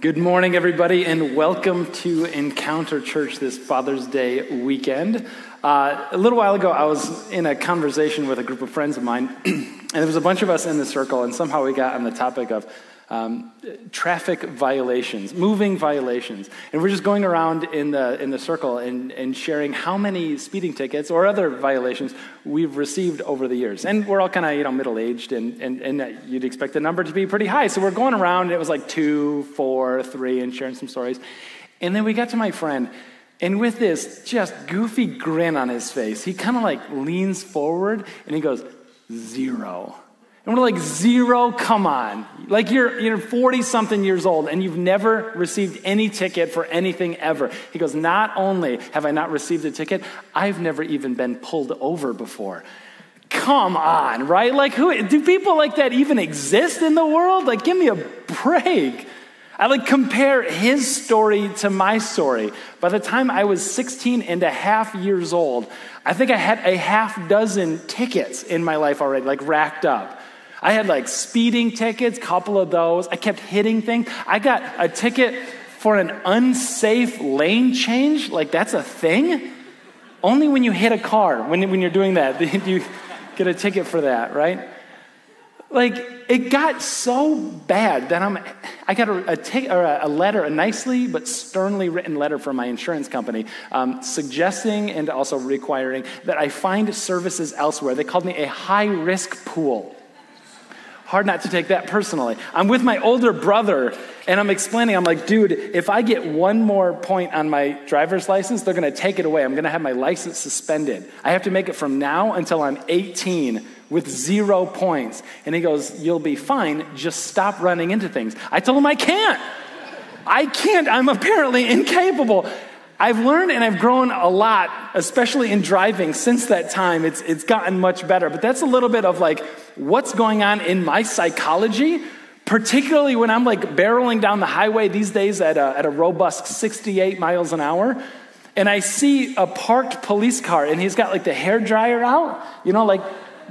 Good morning, everybody, and welcome to Encounter Church this Father's Day weekend. Uh, a little while ago, I was in a conversation with a group of friends of mine, and there was a bunch of us in the circle, and somehow we got on the topic of um, traffic violations, moving violations. And we're just going around in the, in the circle and, and sharing how many speeding tickets or other violations we've received over the years. And we're all kind of, you know, middle-aged, and, and, and you'd expect the number to be pretty high. So we're going around, and it was like two, four, three, and sharing some stories. And then we got to my friend, and with this just goofy grin on his face, he kind of like leans forward, and he goes, zero. And we're like, zero, come on. Like you're, you're 40 something years old and you've never received any ticket for anything ever. He goes, not only have I not received a ticket, I've never even been pulled over before. Come on, right? Like, who, do people like that even exist in the world? Like, give me a break. I like compare his story to my story. By the time I was 16 and a half years old, I think I had a half dozen tickets in my life already, like racked up. I had like speeding tickets, couple of those. I kept hitting things. I got a ticket for an unsafe lane change. Like that's a thing. Only when you hit a car, when, when you're doing that, you get a ticket for that, right? Like it got so bad that I'm, I got a, a, or a, letter, a nicely but sternly written letter from my insurance company, um, suggesting and also requiring that I find services elsewhere. They called me a high risk pool. Hard not to take that personally. I'm with my older brother and I'm explaining, I'm like, dude, if I get one more point on my driver's license, they're gonna take it away. I'm gonna have my license suspended. I have to make it from now until I'm 18 with zero points. And he goes, You'll be fine, just stop running into things. I told him I can't. I can't. I'm apparently incapable. I've learned and I've grown a lot, especially in driving since that time. It's, it's gotten much better. But that's a little bit of like what's going on in my psychology, particularly when I'm like barreling down the highway these days at a, at a robust 68 miles an hour. And I see a parked police car and he's got like the hair dryer out, you know, like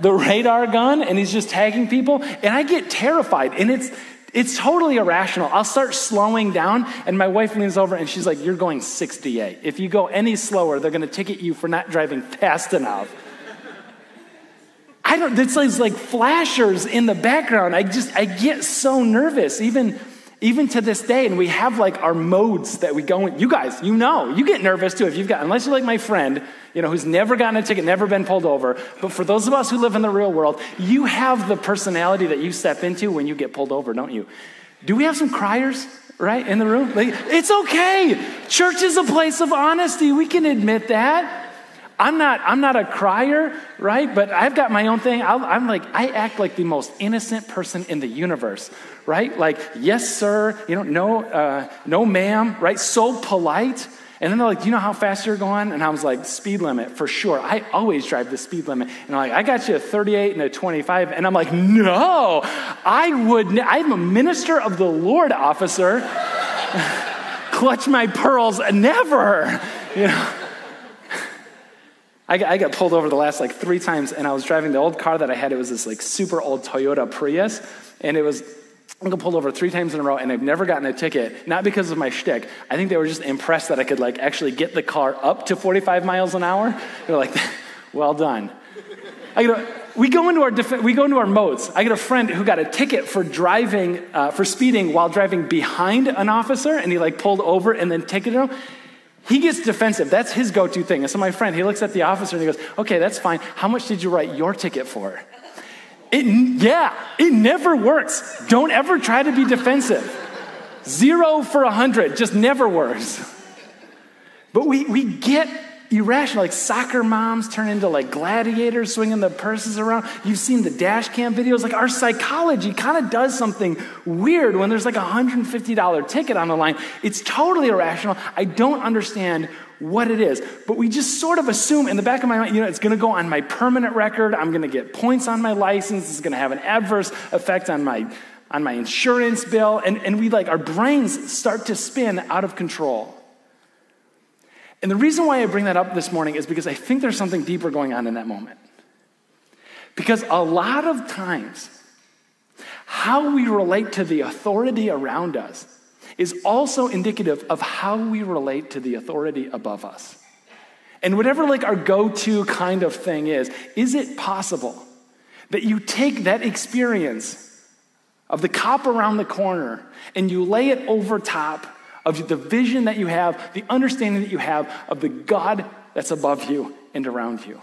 the radar gun, and he's just tagging people. And I get terrified. And it's, it's totally irrational. I'll start slowing down, and my wife leans over and she's like, You're going 68. If you go any slower, they're going to ticket you for not driving fast enough. I don't, it's like flashers in the background. I just, I get so nervous, even, even to this day. And we have like our modes that we go in. You guys, you know, you get nervous too if you've got, unless you're like my friend, you know, who's never gotten a ticket, never been pulled over. But for those of us who live in the real world, you have the personality that you step into when you get pulled over, don't you? Do we have some criers, right, in the room? Like, it's okay. Church is a place of honesty. We can admit that. I'm not, I'm not a crier, right? But I've got my own thing. i am like, I act like the most innocent person in the universe, right? Like, yes, sir, you know, no, uh, no, ma'am, right? So polite. And then they're like, you know how fast you're going? And I was like, Speed limit, for sure. I always drive the speed limit. And I'm like, I got you a 38 and a 25. And I'm like, No, I would, I'm a minister of the Lord officer. Clutch my pearls, never. You know? I got, I got pulled over the last like three times, and I was driving the old car that I had. It was this like super old Toyota Prius, and it was I got pulled over three times in a row, and I've never gotten a ticket. Not because of my shtick. I think they were just impressed that I could like actually get the car up to 45 miles an hour. They're like, "Well done." I go, we go into our we go into our modes. I get a friend who got a ticket for driving uh, for speeding while driving behind an officer, and he like pulled over and then ticketed him. He gets defensive. That's his go-to thing. And so my friend, he looks at the officer and he goes, "Okay, that's fine. How much did you write your ticket for?" It, yeah, it never works. Don't ever try to be defensive. Zero for a hundred just never works. But we, we get irrational. Like soccer moms turn into like gladiators swinging the purses around. You've seen the dash cam videos. Like our psychology kind of does something weird when there's like a $150 ticket on the line. It's totally irrational. I don't understand what it is. But we just sort of assume in the back of my mind, you know, it's going to go on my permanent record. I'm going to get points on my license. It's going to have an adverse effect on my on my insurance bill. And, and we like, our brains start to spin out of control. And the reason why I bring that up this morning is because I think there's something deeper going on in that moment. Because a lot of times, how we relate to the authority around us is also indicative of how we relate to the authority above us. And whatever like our go-to kind of thing is, is it possible that you take that experience of the cop around the corner and you lay it over top of the vision that you have, the understanding that you have of the God that's above you and around you?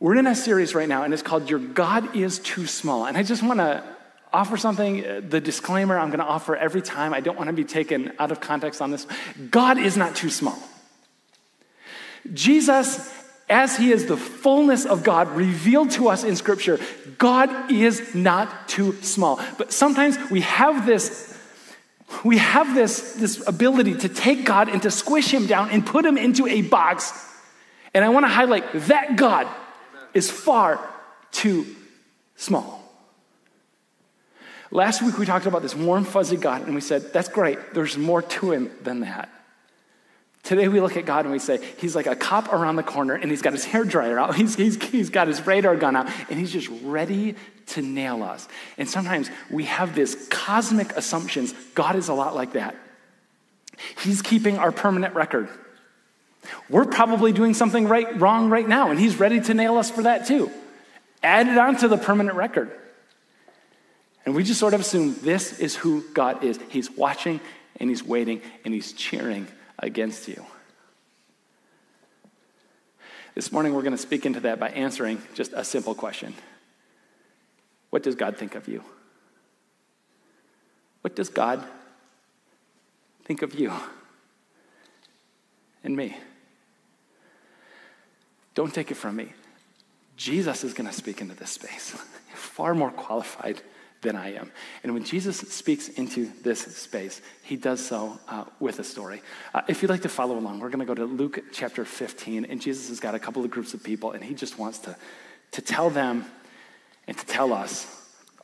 We're in a series right now, and it's called Your God is Too Small. And I just want to offer something, uh, the disclaimer I'm going to offer every time. I don't want to be taken out of context on this. God is not too small. Jesus, as he is the fullness of God revealed to us in Scripture, God is not too small. But sometimes we have this. We have this, this ability to take God and to squish him down and put him into a box. And I want to highlight that God is far too small. Last week we talked about this warm, fuzzy God, and we said, that's great. There's more to him than that. Today we look at God and we say, He's like a cop around the corner and he's got his hair dryer out, he's, he's, he's got his radar gun out, and he's just ready to nail us. And sometimes we have this cosmic assumptions. God is a lot like that. He's keeping our permanent record. We're probably doing something right, wrong right now, and he's ready to nail us for that too. Add it onto the permanent record. And we just sort of assume this is who God is. He's watching and he's waiting and he's cheering against you. This morning, we're going to speak into that by answering just a simple question What does God think of you? What does God think of you and me? Don't take it from me. Jesus is going to speak into this space, far more qualified than I am. And when Jesus speaks into this space, he does so uh, with a story. Uh, if you'd like to follow along, we're going to go to Luke chapter 15, and Jesus has got a couple of groups of people, and he just wants to, to tell them and to tell us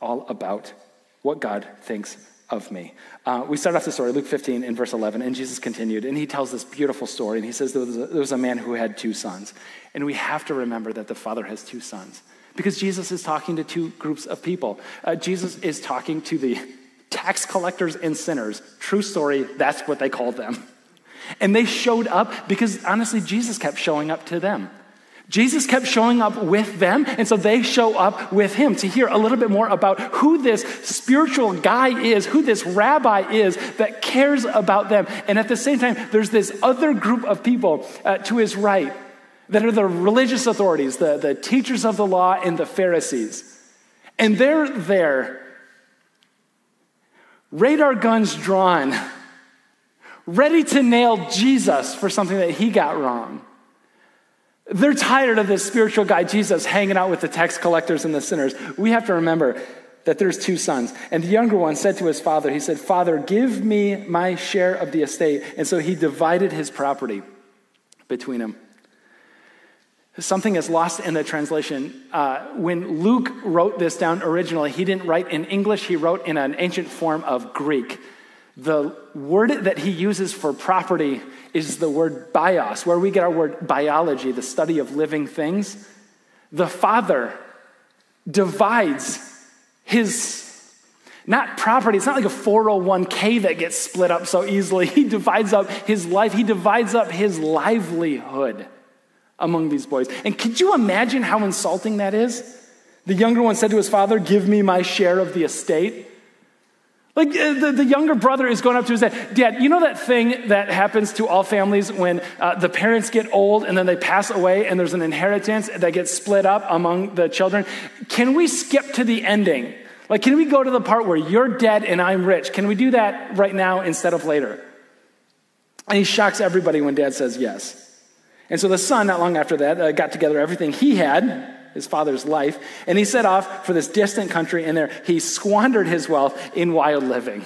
all about what God thinks of me. Uh, we start off the story, Luke 15 in verse 11, and Jesus continued, and he tells this beautiful story, and he says there was, a, there was a man who had two sons. And we have to remember that the father has two sons. Because Jesus is talking to two groups of people. Uh, Jesus is talking to the tax collectors and sinners. True story, that's what they called them. And they showed up because honestly, Jesus kept showing up to them. Jesus kept showing up with them, and so they show up with him to hear a little bit more about who this spiritual guy is, who this rabbi is that cares about them. And at the same time, there's this other group of people uh, to his right that are the religious authorities, the, the teachers of the law, and the Pharisees. And they're there, radar guns drawn, ready to nail Jesus for something that he got wrong. They're tired of this spiritual guy, Jesus, hanging out with the tax collectors and the sinners. We have to remember that there's two sons. And the younger one said to his father, He said, Father, give me my share of the estate. And so he divided his property between them. Something is lost in the translation. Uh, when Luke wrote this down originally, he didn't write in English, he wrote in an ancient form of Greek. The word that he uses for property is the word bios, where we get our word biology, the study of living things. The father divides his not property. It's not like a 401k that gets split up so easily. He divides up his life, he divides up his livelihood among these boys. And could you imagine how insulting that is? The younger one said to his father, Give me my share of the estate. Like uh, the, the younger brother is going up to his dad, Dad, you know that thing that happens to all families when uh, the parents get old and then they pass away and there's an inheritance that gets split up among the children? Can we skip to the ending? Like, can we go to the part where you're dead and I'm rich? Can we do that right now instead of later? And he shocks everybody when dad says yes. And so the son, not long after that, uh, got together everything he had, his father's life, and he set off for this distant country, and there he squandered his wealth in wild living.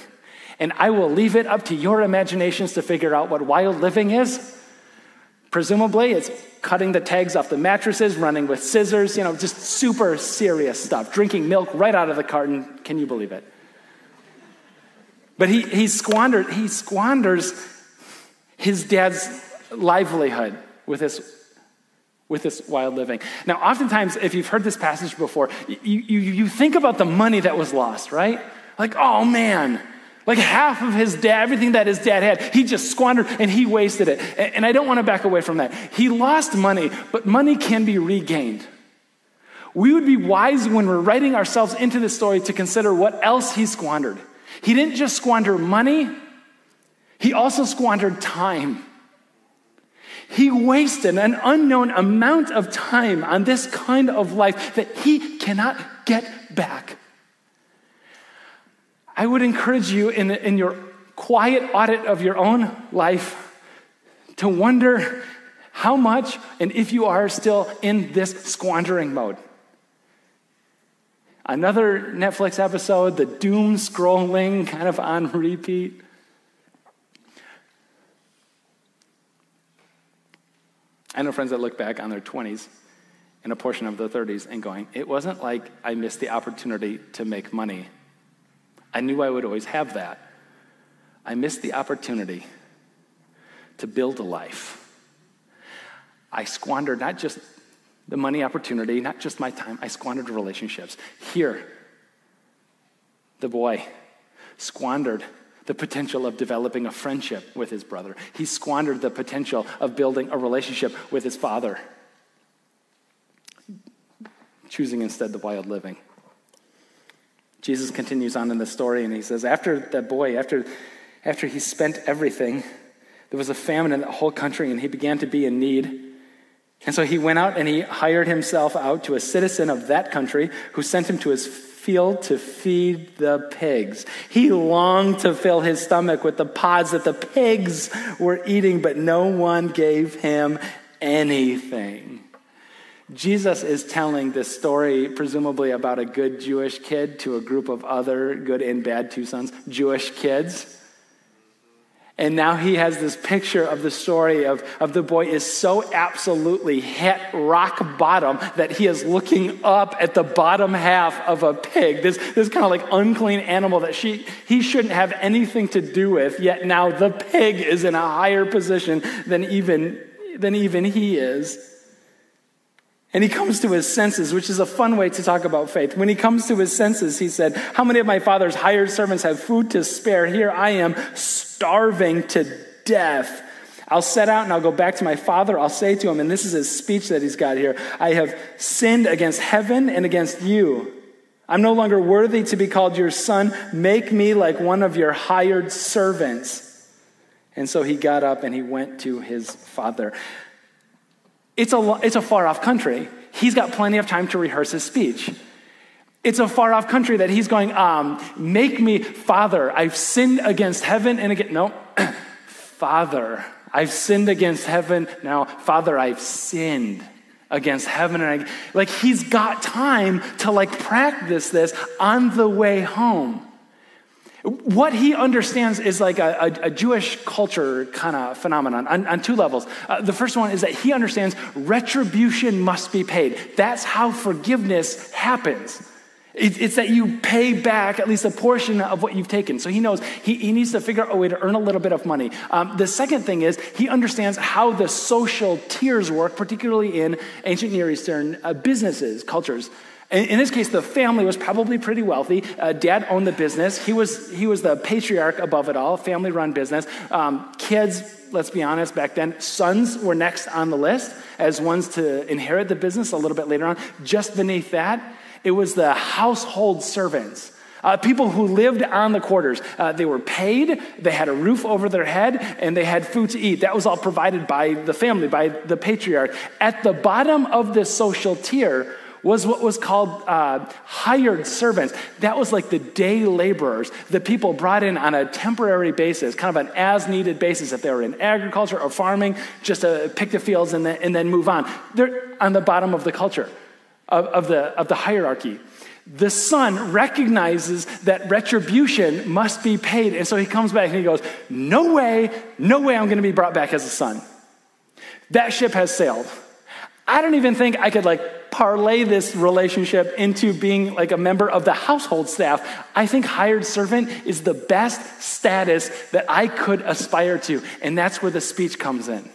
And I will leave it up to your imaginations to figure out what wild living is. Presumably, it's cutting the tags off the mattresses, running with scissors, you know, just super serious stuff. Drinking milk right out of the carton. Can you believe it? But he, he squandered, he squanders his dad's livelihood with this with this wild living. Now, oftentimes, if you've heard this passage before, you, you, you think about the money that was lost, right? Like, oh man, Like half of his dad, everything that his dad had, he just squandered and he wasted it. And I don't want to back away from that. He lost money, but money can be regained. We would be wise when we're writing ourselves into this story to consider what else he squandered. He didn't just squander money, he also squandered time. He wasted an unknown amount of time on this kind of life that he cannot get back. I would encourage you in, in your quiet audit of your own life to wonder how much and if you are still in this squandering mode. Another Netflix episode, the doom scrolling kind of on repeat. I know friends that look back on their 20s and a portion of their 30s and going, it wasn't like I missed the opportunity to make money I knew I would always have that. I missed the opportunity to build a life. I squandered not just the money opportunity, not just my time, I squandered relationships. Here, the boy squandered the potential of developing a friendship with his brother. He squandered the potential of building a relationship with his father, choosing instead the wild living. Jesus continues on in the story and he says, After that boy, after, after he spent everything, there was a famine in the whole country and he began to be in need. And so he went out and he hired himself out to a citizen of that country who sent him to his field to feed the pigs. He longed to fill his stomach with the pods that the pigs were eating, but no one gave him anything. Jesus is telling this story, presumably about a good Jewish kid to a group of other good and bad two sons, Jewish kids. And now he has this picture of the story of, of the boy is so absolutely hit rock bottom that he is looking up at the bottom half of a pig, this, this kind of like unclean animal that she, he shouldn't have anything to do with, yet now the pig is in a higher position than even, than even he is. And he comes to his senses, which is a fun way to talk about faith. When he comes to his senses, he said, How many of my father's hired servants have food to spare? Here I am starving to death. I'll set out and I'll go back to my father. I'll say to him, and this is his speech that he's got here I have sinned against heaven and against you. I'm no longer worthy to be called your son. Make me like one of your hired servants. And so he got up and he went to his father. It's a, it's a far off country. He's got plenty of time to rehearse his speech. It's a far off country that he's going, um, make me father. I've sinned against heaven and again. No, father. I've sinned against heaven. Now, father, I've sinned against heaven and I, like he's got time to like practice this on the way home. What he understands is like a, a, a Jewish culture kind of phenomenon on, on two levels. Uh, the first one is that he understands retribution must be paid. That's how forgiveness happens. It, it's that you pay back at least a portion of what you've taken. So he knows he, he needs to figure out a way to earn a little bit of money. Um, the second thing is he understands how the social tiers work, particularly in ancient Near Eastern uh, businesses, cultures. In, this case, the family was probably pretty wealthy. Uh, dad owned the business. He was, he was the patriarch above it all, family run business. Um, kids, let's be honest, back then, sons were next on the list as ones to inherit the business a little bit later on. Just beneath that, it was the household servants. Uh, people who lived on the quarters. Uh, they were paid, they had a roof over their head, and they had food to eat. That was all provided by the family, by the patriarch. At the bottom of this social tier was what was called uh, hired servants. That was like the day laborers, the people brought in on a temporary basis, kind of an as needed basis. If they were in agriculture or farming, just to pick the fields and then, and then move on. They're on the bottom of the culture, of, of, the, of the hierarchy. The son recognizes that retribution must be paid. And so he comes back and he goes, No way, no way I'm going to be brought back as a son. That ship has sailed. I don't even think I could like parlay this relationship into being like a member of the household staff. I think hired servant is the best status that I could aspire to. And that's where the speech comes in.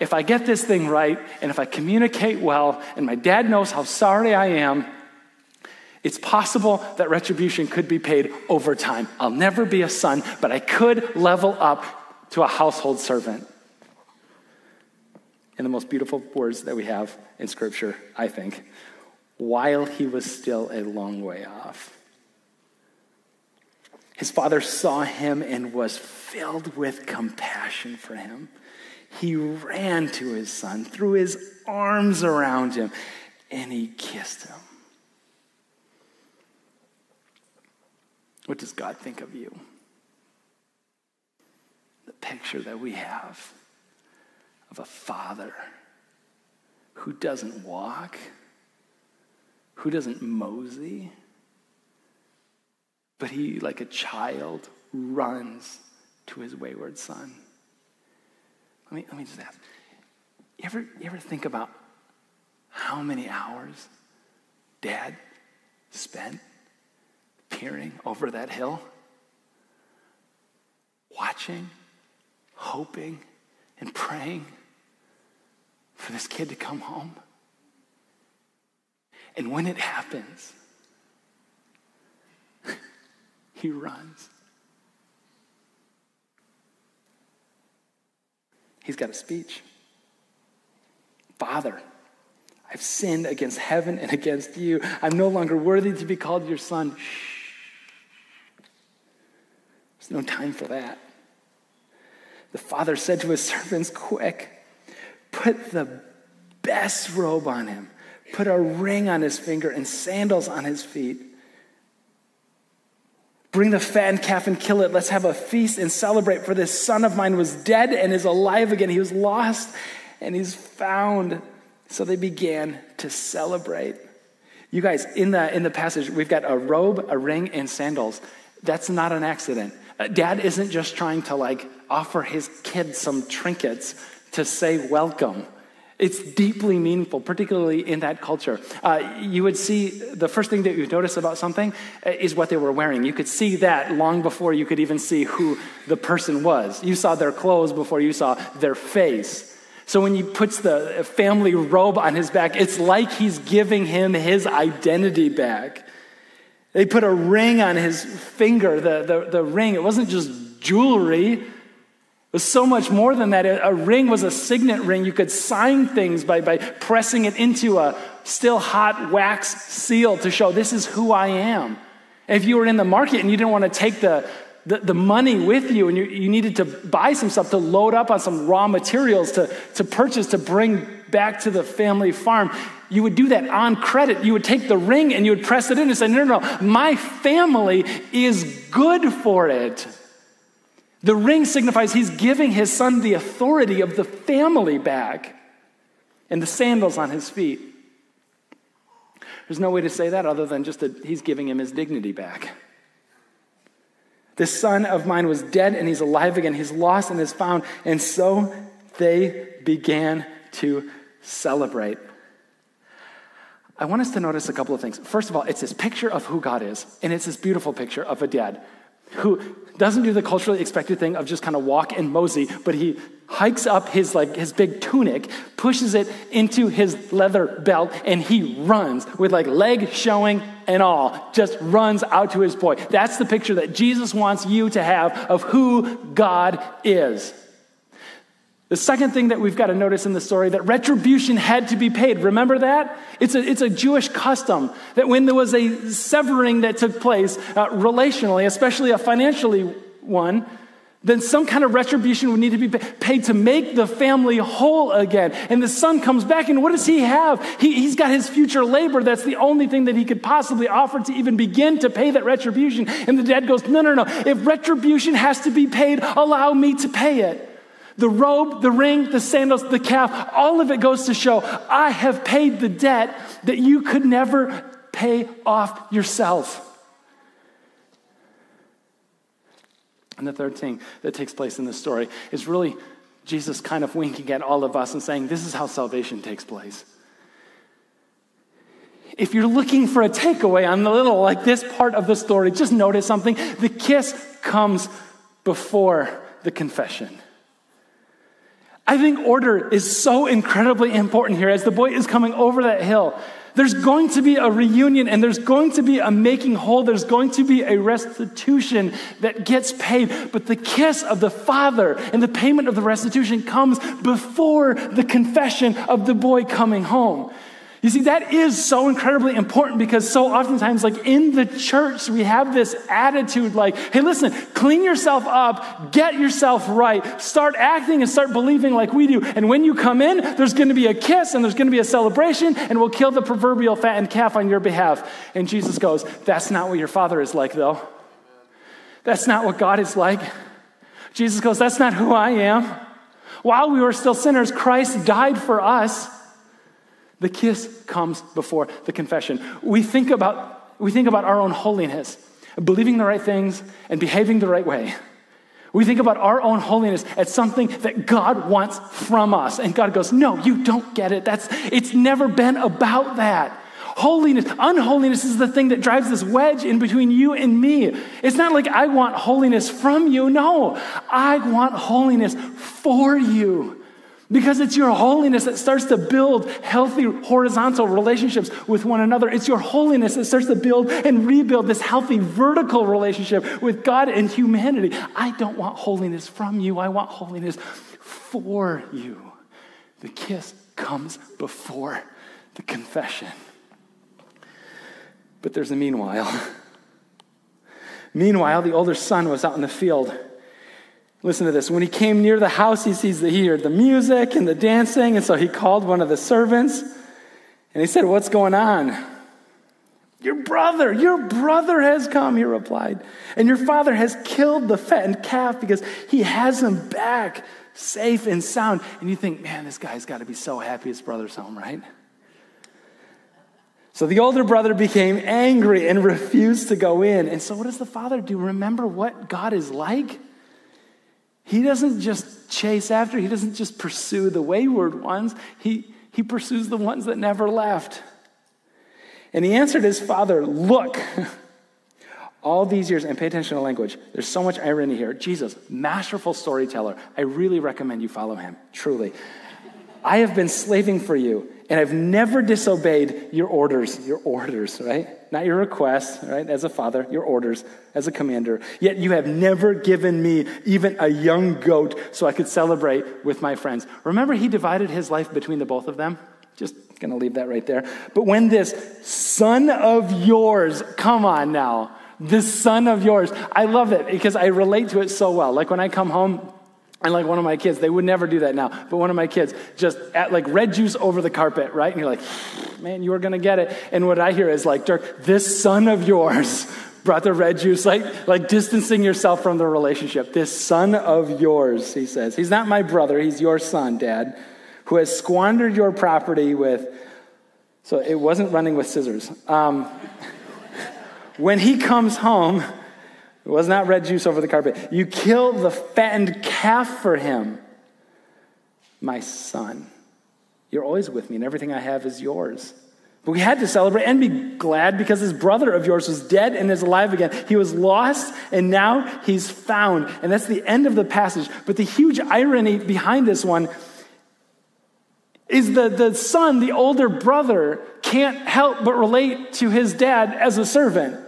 If I get this thing right, and if I communicate well, and my dad knows how sorry I am, It's possible that retribution could be paid over time. I'll never be a son, but I could level up to a household servant. In the most beautiful words that we have in Scripture, I think, while he was still a long way off. His father saw him and was filled with compassion for him. He ran to his son, threw his arms around him, and he kissed him. What does God think of you? The picture that we have of a father who doesn't walk, who doesn't mosey, but he, like a child, runs to his wayward son. Let me, let me just ask you ever, you ever think about how many hours dad spent peering over that hill, watching, hoping, and praying for this kid to come home. And when it happens, he runs. He's got a speech. Father, I've sinned against heaven and against you. I'm no longer worthy to be called your son. Shh. There's no time for that. The father said to his servants, Quick, put the best robe on him, put a ring on his finger, and sandals on his feet. Bring the fattened calf and kill it. Let's have a feast and celebrate. For this son of mine was dead and is alive again. He was lost and he's found. So they began to celebrate. You guys, in the, in the passage, we've got a robe, a ring, and sandals. That's not an accident. Uh, dad isn't just trying to like offer his kids some trinkets to say welcome. It's deeply meaningful, particularly in that culture. Uh, you would see the first thing that you would notice about something uh, is what they were wearing. You could see that long before you could even see who the person was. You saw their clothes before you saw their face. So when he puts the family robe on his back, it's like he's giving him his identity back. They put a ring on his finger, the, the, the ring. It wasn't just jewelry, was so much more than that. A ring was a signet ring. You could sign things by, by pressing it into a still hot wax seal to show this is who I am. If you were in the market and you didn't want to take the, the, the, money with you and you, you needed to buy some stuff to load up on some raw materials to, to purchase to bring back to the family farm, you would do that on credit. You would take the ring and you would press it in and say, No, no, no, my family is good for it. The ring signifies he's giving his son the authority of the family back and the sandals on his feet. There's no way to say that other than just that he's giving him his dignity back. This son of mine was dead and he's alive again. He's lost and is found. And so they began to celebrate. I want us to notice a couple of things. First of all, it's this picture of who God is, and it's this beautiful picture of a dad who doesn't do the culturally expected thing of just kind of walk and mosey, but he hikes up his like his big tunic, pushes it into his leather belt, and he runs with like leg showing and all, just runs out to his boy. That's the picture that Jesus wants you to have of who God is. The second thing that we've got to notice in the story that retribution had to be paid. Remember that? It's a, it's a Jewish custom that when there was a severing that took place uh, relationally, especially a financially one, then some kind of retribution would need to be paid to make the family whole again. And the son comes back, and what does he have? He, he's got his future labor. That's the only thing that he could possibly offer to even begin to pay that retribution. And the dad goes, No, no, no. If retribution has to be paid, allow me to pay it. The robe, the ring, the sandals, the calf, all of it goes to show I have paid the debt that you could never pay off yourself. And the third thing that takes place in this story is really Jesus kind of winking at all of us and saying, This is how salvation takes place. If you're looking for a takeaway on the little, like this part of the story, just notice something. The kiss comes before the confession. I think order is so incredibly important here. As the boy is coming over that hill, There's going to be a reunion and there's going to be a making whole. There's going to be a restitution that gets paid. But the kiss of the father and the payment of the restitution comes before the confession of the boy coming home. You see, that is so incredibly important because so oftentimes, like in the church, we have this attitude like, hey, listen, clean yourself up, get yourself right, start acting and start believing like we do. And when you come in, there's going to be a kiss and there's going to be a celebration, and we'll kill the proverbial fattened calf on your behalf. And Jesus goes, that's not what your father is like, though. That's not what God is like. Jesus goes, that's not who I am. While we were still sinners, Christ died for us. The kiss comes before the confession. We think about, we think about our own holiness, believing the right things and behaving the right way. We think about our own holiness as something that God wants from us. And God goes, No, you don't get it. That's, it's never been about that. Holiness, unholiness is the thing that drives this wedge in between you and me. It's not like I want holiness from you. No, I want holiness for you. Because it's your holiness that starts to build healthy horizontal relationships with one another. It's your holiness that starts to build and rebuild this healthy vertical relationship with God and humanity. I don't want holiness from you, I want holiness for you. The kiss comes before the confession. But there's a meanwhile. Meanwhile, the older son was out in the field Listen to this. When he came near the house, he sees that he heard the music and the dancing, and so he called one of the servants and he said, What's going on? Your brother, your brother has come, he replied. And your father has killed the fattened calf because he has him back safe and sound. And you think, man, this guy's got to be so happy his brother's home, right? So the older brother became angry and refused to go in. And so what does the father do? Remember what God is like? He doesn't just chase after, he doesn't just pursue the wayward ones, he, he pursues the ones that never left. And he answered his father, Look, all these years, and pay attention to language, there's so much irony here. Jesus, masterful storyteller. I really recommend you follow him, truly. I have been slaving for you and I've never disobeyed your orders, your orders, right? Not your requests, right? As a father, your orders as a commander. Yet you have never given me even a young goat so I could celebrate with my friends. Remember, he divided his life between the both of them? Just gonna leave that right there. But when this son of yours, come on now, this son of yours, I love it because I relate to it so well. Like when I come home, and like one of my kids, they would never do that now, but one of my kids just at like red juice over the carpet, right? And you're like, man, you are gonna get it. And what I hear is like, Dirk, this son of yours brought the red juice, like, like distancing yourself from the relationship. This son of yours, he says. He's not my brother, he's your son, dad, who has squandered your property with, so it wasn't running with scissors. Um, when he comes home, it was not red juice over the carpet. You killed the fattened calf for him. My son, you're always with me, and everything I have is yours. But we had to celebrate and be glad because this brother of yours was dead and is alive again. He was lost and now he's found. And that's the end of the passage. But the huge irony behind this one is that the son, the older brother, can't help but relate to his dad as a servant.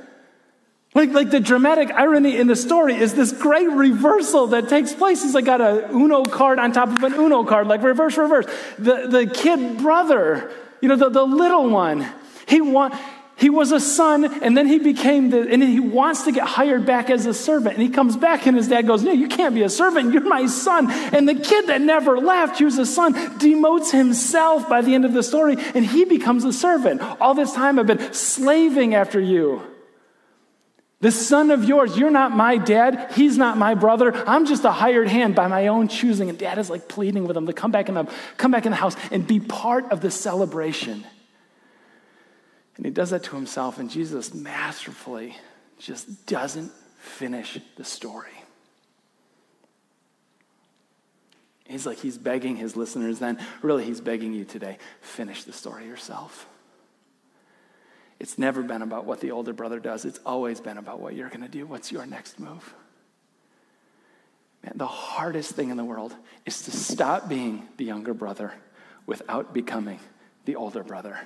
Like, like the dramatic irony in the story is this great reversal that takes place. He's like got a Uno card on top of an Uno card, like reverse, reverse. The, the kid brother, you know, the, the little one, he want, he was a son and then he became the, and he wants to get hired back as a servant. And he comes back and his dad goes, no, you can't be a servant. You're my son. And the kid that never left, who's a son, demotes himself by the end of the story and he becomes a servant. All this time I've been slaving after you. The son of yours, you're not my dad. He's not my brother. I'm just a hired hand by my own choosing. And dad is like pleading with him to come back in the, come back in the house and be part of the celebration. And he does that to himself, and Jesus masterfully just doesn't finish the story. He's like, he's begging his listeners then. Really, he's begging you today finish the story yourself. It's never been about what the older brother does, it's always been about what you're going to do. What's your next move? Man, the hardest thing in the world is to stop being the younger brother without becoming the older brother.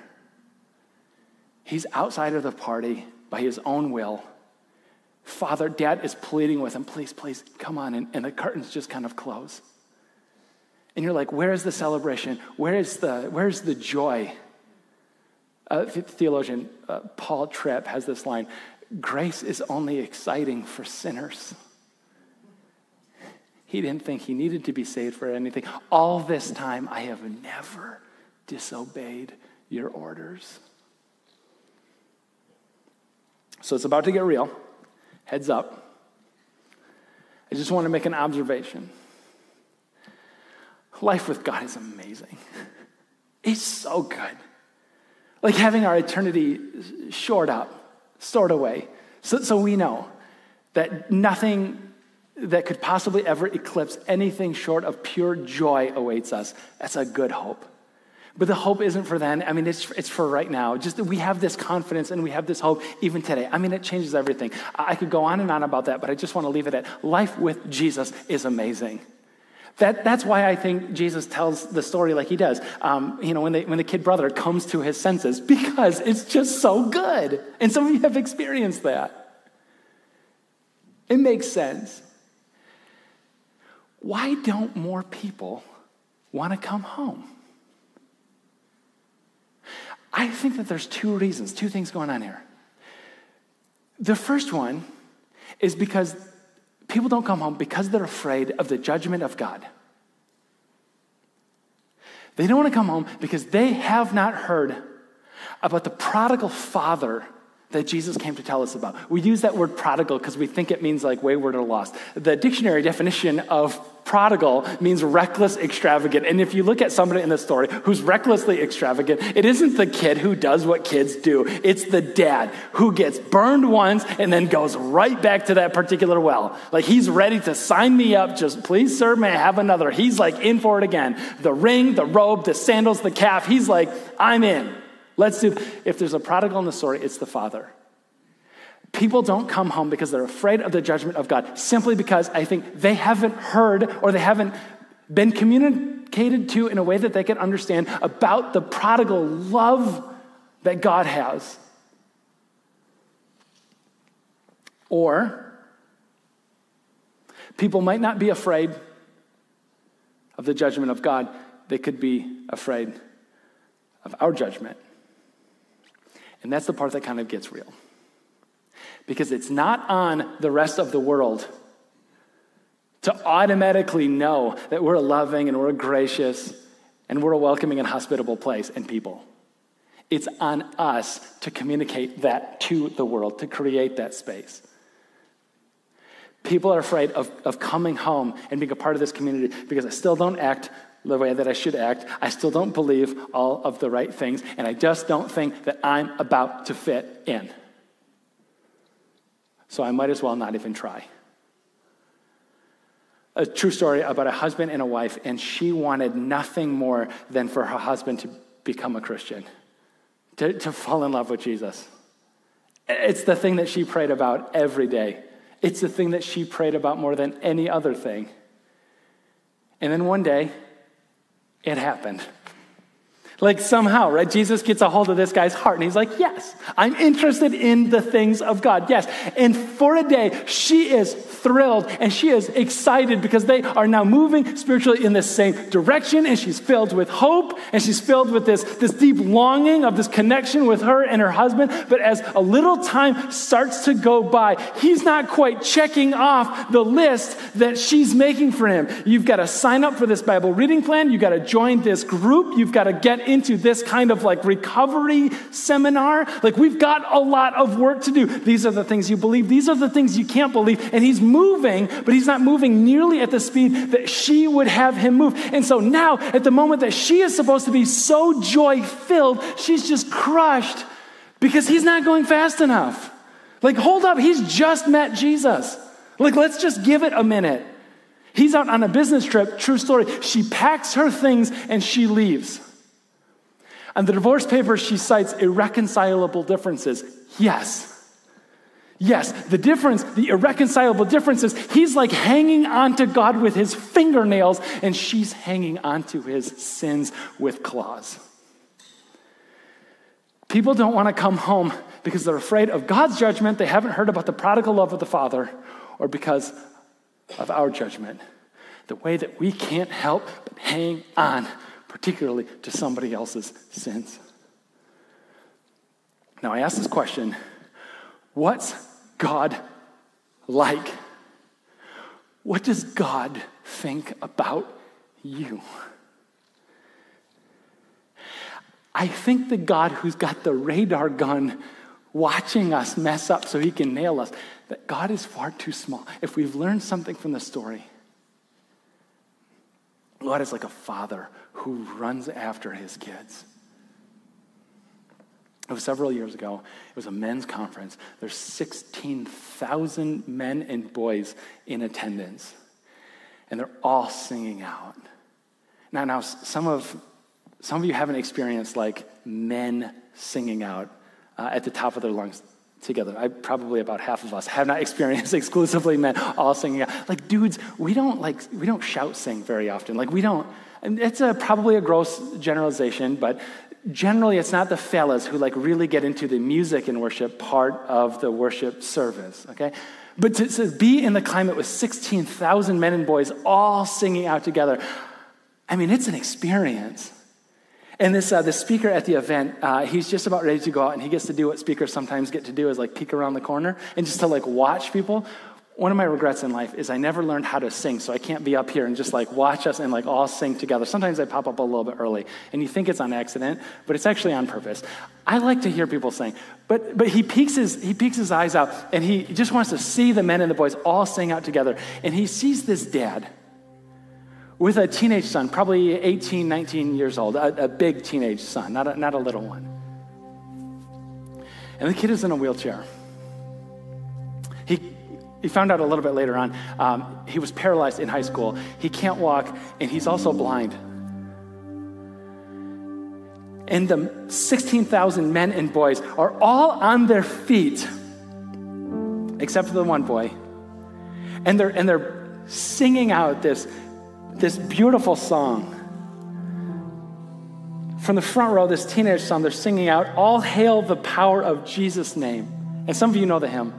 He's outside of the party by his own will. Father, dad is pleading with him, please, please, come on. And, and the curtains just kind of close. And you're like, where is the celebration? Where is the, where's the joy? Uh, theologian uh, Paul Tripp has this line grace is only exciting for sinners. He didn't think he needed to be saved for anything. All this time, I have never disobeyed your orders. So it's about to get real. Heads up. I just want to make an observation. Life with God is amazing. It's so good. Like having our eternity shored up, stored away, so, so we know that nothing that could possibly ever eclipse anything short of pure joy awaits us. That's a good hope. But the hope isn't for then. I mean, it's, it's for right now. Just that we have this confidence and we have this hope even today. I mean, it changes everything. I could go on and on about that, but I just want to leave it at life with Jesus is amazing. That, that's why I think Jesus tells the story like he does. Um, you know, when, they, when the kid brother comes to his senses, because it's just so good. And some of you have experienced that. It makes sense. Why don't more people want to come home? I think that there's two reasons, two things going on here. The first one is because people don't come home because they're afraid of the judgment of God. They don't want to come home because they have not heard about the prodigal father that Jesus came to tell us about. We use that word prodigal because we think it means like wayward or lost. The dictionary definition of prodigal means reckless, extravagant. And if you look at somebody in the story who's recklessly extravagant, it isn't the kid who does what kids do, it's the dad who gets burned once and then goes right back to that particular well. Like he's ready to sign me up, just please, sir, may I have another? He's like in for it again. The ring, the robe, the sandals, the calf, he's like, I'm in. Let's do, if there's a prodigal in the story, it's the father. People don't come home because they're afraid of the judgment of God, simply because I think they haven't heard or they haven't been communicated to in a way that they can understand about the prodigal love that God has. Or people might not be afraid of the judgment of God, they could be afraid of our judgment. And that's the part that kind of gets real. Because it's not on the rest of the world to automatically know that we're loving and we're gracious and we're a welcoming and hospitable place and people. It's on us to communicate that to the world, to create that space. People are afraid of, of coming home and being a part of this community because I still don't act the way that I should act. I still don't believe all of the right things, and I just don't think that I'm about to fit in. So I might as well not even try. A true story about a husband and a wife, and she wanted nothing more than for her husband to become a Christian, to, to fall in love with Jesus. It's the thing that she prayed about every day. It's the thing that she prayed about more than any other thing. And then one day, it happened. Like somehow, right? Jesus gets a hold of this guy's heart and he's like, Yes, I'm interested in the things of God. Yes. And for a day, she is thrilled and she is excited because they are now moving spiritually in the same direction and she's filled with hope and she's filled with this, this deep longing of this connection with her and her husband. But as a little time starts to go by, he's not quite checking off the list that she's making for him. You've got to sign up for this Bible reading plan. You've got to join this group. You've got to get into this kind of like recovery seminar. Like, we've got a lot of work to do. These are the things you believe, these are the things you can't believe. And he's moving, but he's not moving nearly at the speed that she would have him move. And so now, at the moment that she is supposed to be so joy filled, she's just crushed because he's not going fast enough. Like, hold up, he's just met Jesus. Like, let's just give it a minute. He's out on a business trip, true story. She packs her things and she leaves. On the divorce papers, she cites irreconcilable differences. Yes. Yes, the difference, the irreconcilable difference is he's like hanging onto God with his fingernails, and she's hanging onto his sins with claws. People don't want to come home because they're afraid of God's judgment. They haven't heard about the prodigal love of the Father, or because of our judgment. The way that we can't help but hang on, particularly to somebody else's sins. Now, I ask this question What's God like? What does God think about you? I think the God who's got the radar gun watching us mess up so he can nail us, that God is far too small. If we've learned something from the story, God is like a father who runs after his kids. It was several years ago. It was a men's conference. There's 16,000 men and boys in attendance, and they're all singing out. Now, now some of some of you haven't experienced like men singing out uh, at the top of their lungs together. I probably about half of us have not experienced exclusively men all singing out. Like dudes, we don't like we don't shout sing very often. Like we don't. And it's a, probably a gross generalization, but generally it's not the fellas who like really get into the music and worship part of the worship service. Okay. But to, to be in the climate with 16,000 men and boys all singing out together, I mean, it's an experience. And this, uh, the speaker at the event, uh, he's just about ready to go out, and he gets to do what speakers sometimes get to do is like peek around the corner and just to like watch people. One of my regrets in life is I never learned how to sing, so I can't be up here and just like watch us and like all sing together. Sometimes I pop up a little bit early, and you think it's on accident, but it's actually on purpose. I like to hear people sing, but but he peeks his he peeks his eyes out, and he just wants to see the men and the boys all sing out together, and he sees this dad with a teenage son, probably 18, 19 years old, a, a big teenage son, not a, not a little one. And the kid is in a wheelchair. He, found out a little bit later on, um, he was paralyzed in high school. He can't walk, and he's also blind. And the 16,000 men and boys are all on their feet, except for the one boy. And they're, and they're singing out this this beautiful song. From the front row, this teenage son, they're singing out, All hail the power of Jesus' name. And some of you know the hymn.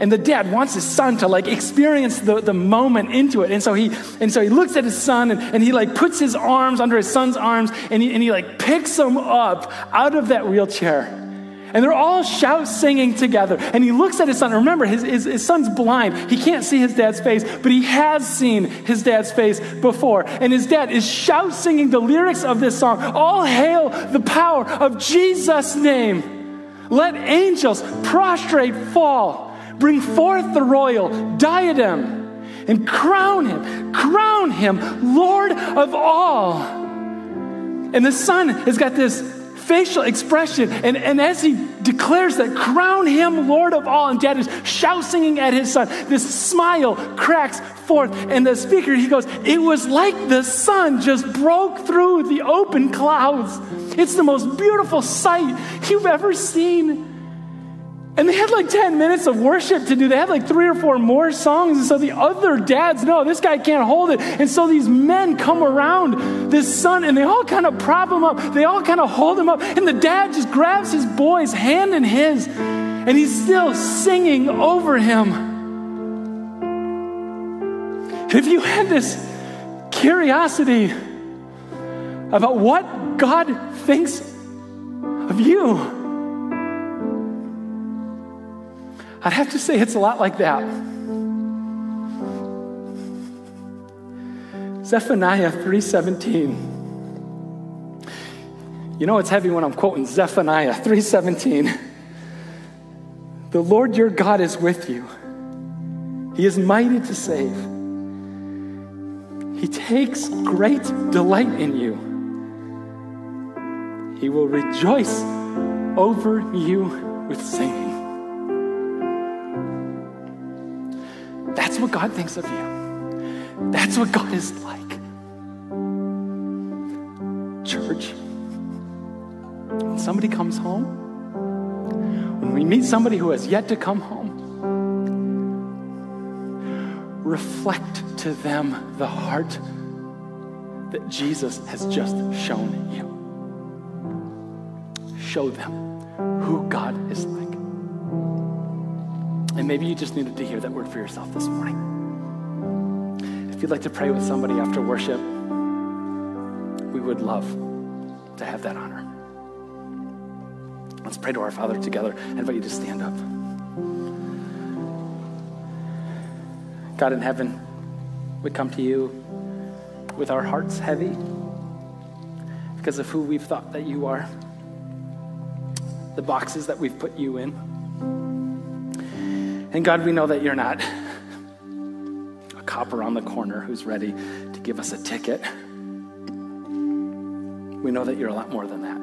And the dad wants his son to like experience the, the moment into it. And so he and so he looks at his son and, and he like puts his arms under his son's arms and he, and he like picks him up out of that wheelchair. And they're all shout singing together. And he looks at his son. Remember, his, his, his, son's blind. He can't see his dad's face, but he has seen his dad's face before. And his dad is shout singing the lyrics of this song All hail the power of Jesus' name. Let angels prostrate fall. Bring forth the royal diadem and crown him, crown him Lord of all. And the son has got this facial expression. And, and as he declares that, crown him Lord of all, and dad is shout singing at his son, this smile cracks forth. And the speaker, he goes, It was like the sun just broke through the open clouds. It's the most beautiful sight you've ever seen. And they had like 10 minutes of worship to do. They had like three or four more songs. And so the other dads know this guy can't hold it. And so these men come around this son and they all kind of prop him up. They all kind of hold him up. And the dad just grabs his boy's hand in his and he's still singing over him. If you had this curiosity about what God thinks of you, I'd have to say it's a lot like that. Zephaniah 3:17. You know it's heavy when I'm quoting Zephaniah 3:17. The Lord your God is with you. He is mighty to save. He takes great delight in you. He will rejoice over you with singing. That's what God thinks of you. That's what God is like. Church, when somebody comes home, when we meet somebody who has yet to come home, reflect to them the heart that Jesus has just shown you. show them who God is like. And maybe you just needed to hear that word for yourself this morning. If you'd like to pray with somebody after worship, we would love to have that honor. Let's pray to our Father together. I invite you to stand up. God in heaven, we come to you with our hearts heavy because of who we've thought that you are, the boxes that we've put you in. And God, we know that you're not a cop around the corner who's ready to give us a ticket. We know that you're a lot more than that.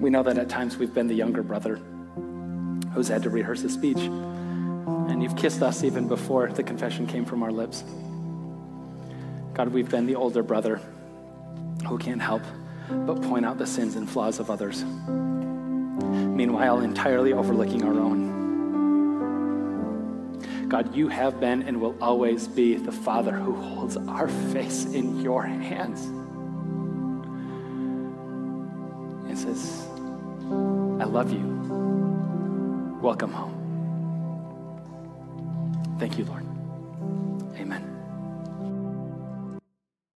We know that at times we've been the younger brother who's had to rehearse a speech, and you've kissed us even before the confession came from our lips. God, we've been the older brother who can't help but point out the sins and flaws of others, meanwhile, entirely overlooking our own. God, you have been and will always be the Father who holds our face in your hands and says, I love you. Welcome home. Thank you, Lord.